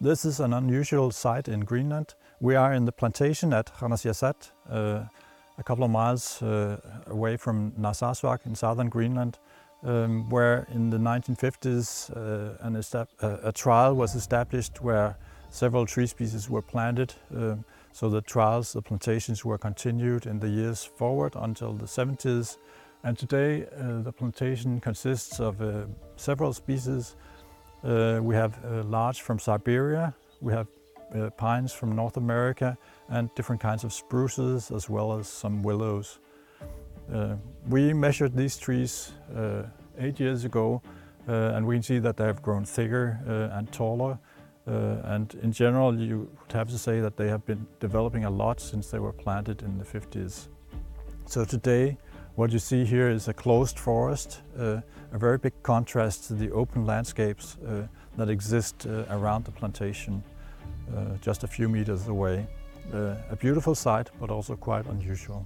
This is an unusual site in Greenland. We are in the plantation at Qanassiassat, uh, a couple of miles uh, away from Narsarsuaq in southern Greenland, um, where in the 1950s uh, an uh, a trial was established where several tree species were planted. Um, so the trials, the plantations were continued in the years forward until the 70s. And today uh, the plantation consists of uh, several species. Uh, we have larch from Siberia, we have uh, pines from North America and different kinds of spruces as well as some willows. Uh, we measured these trees uh, eight years ago uh, and we can see that they have grown thicker uh, and taller uh, and in general you would have to say that they have been developing a lot since they were planted in the 50s. So today what you see here is a closed forest, a very big contrast to the open landscapes that exist around the plantation. Uh, just a few meters away. Uh, a beautiful sight, but also quite unusual.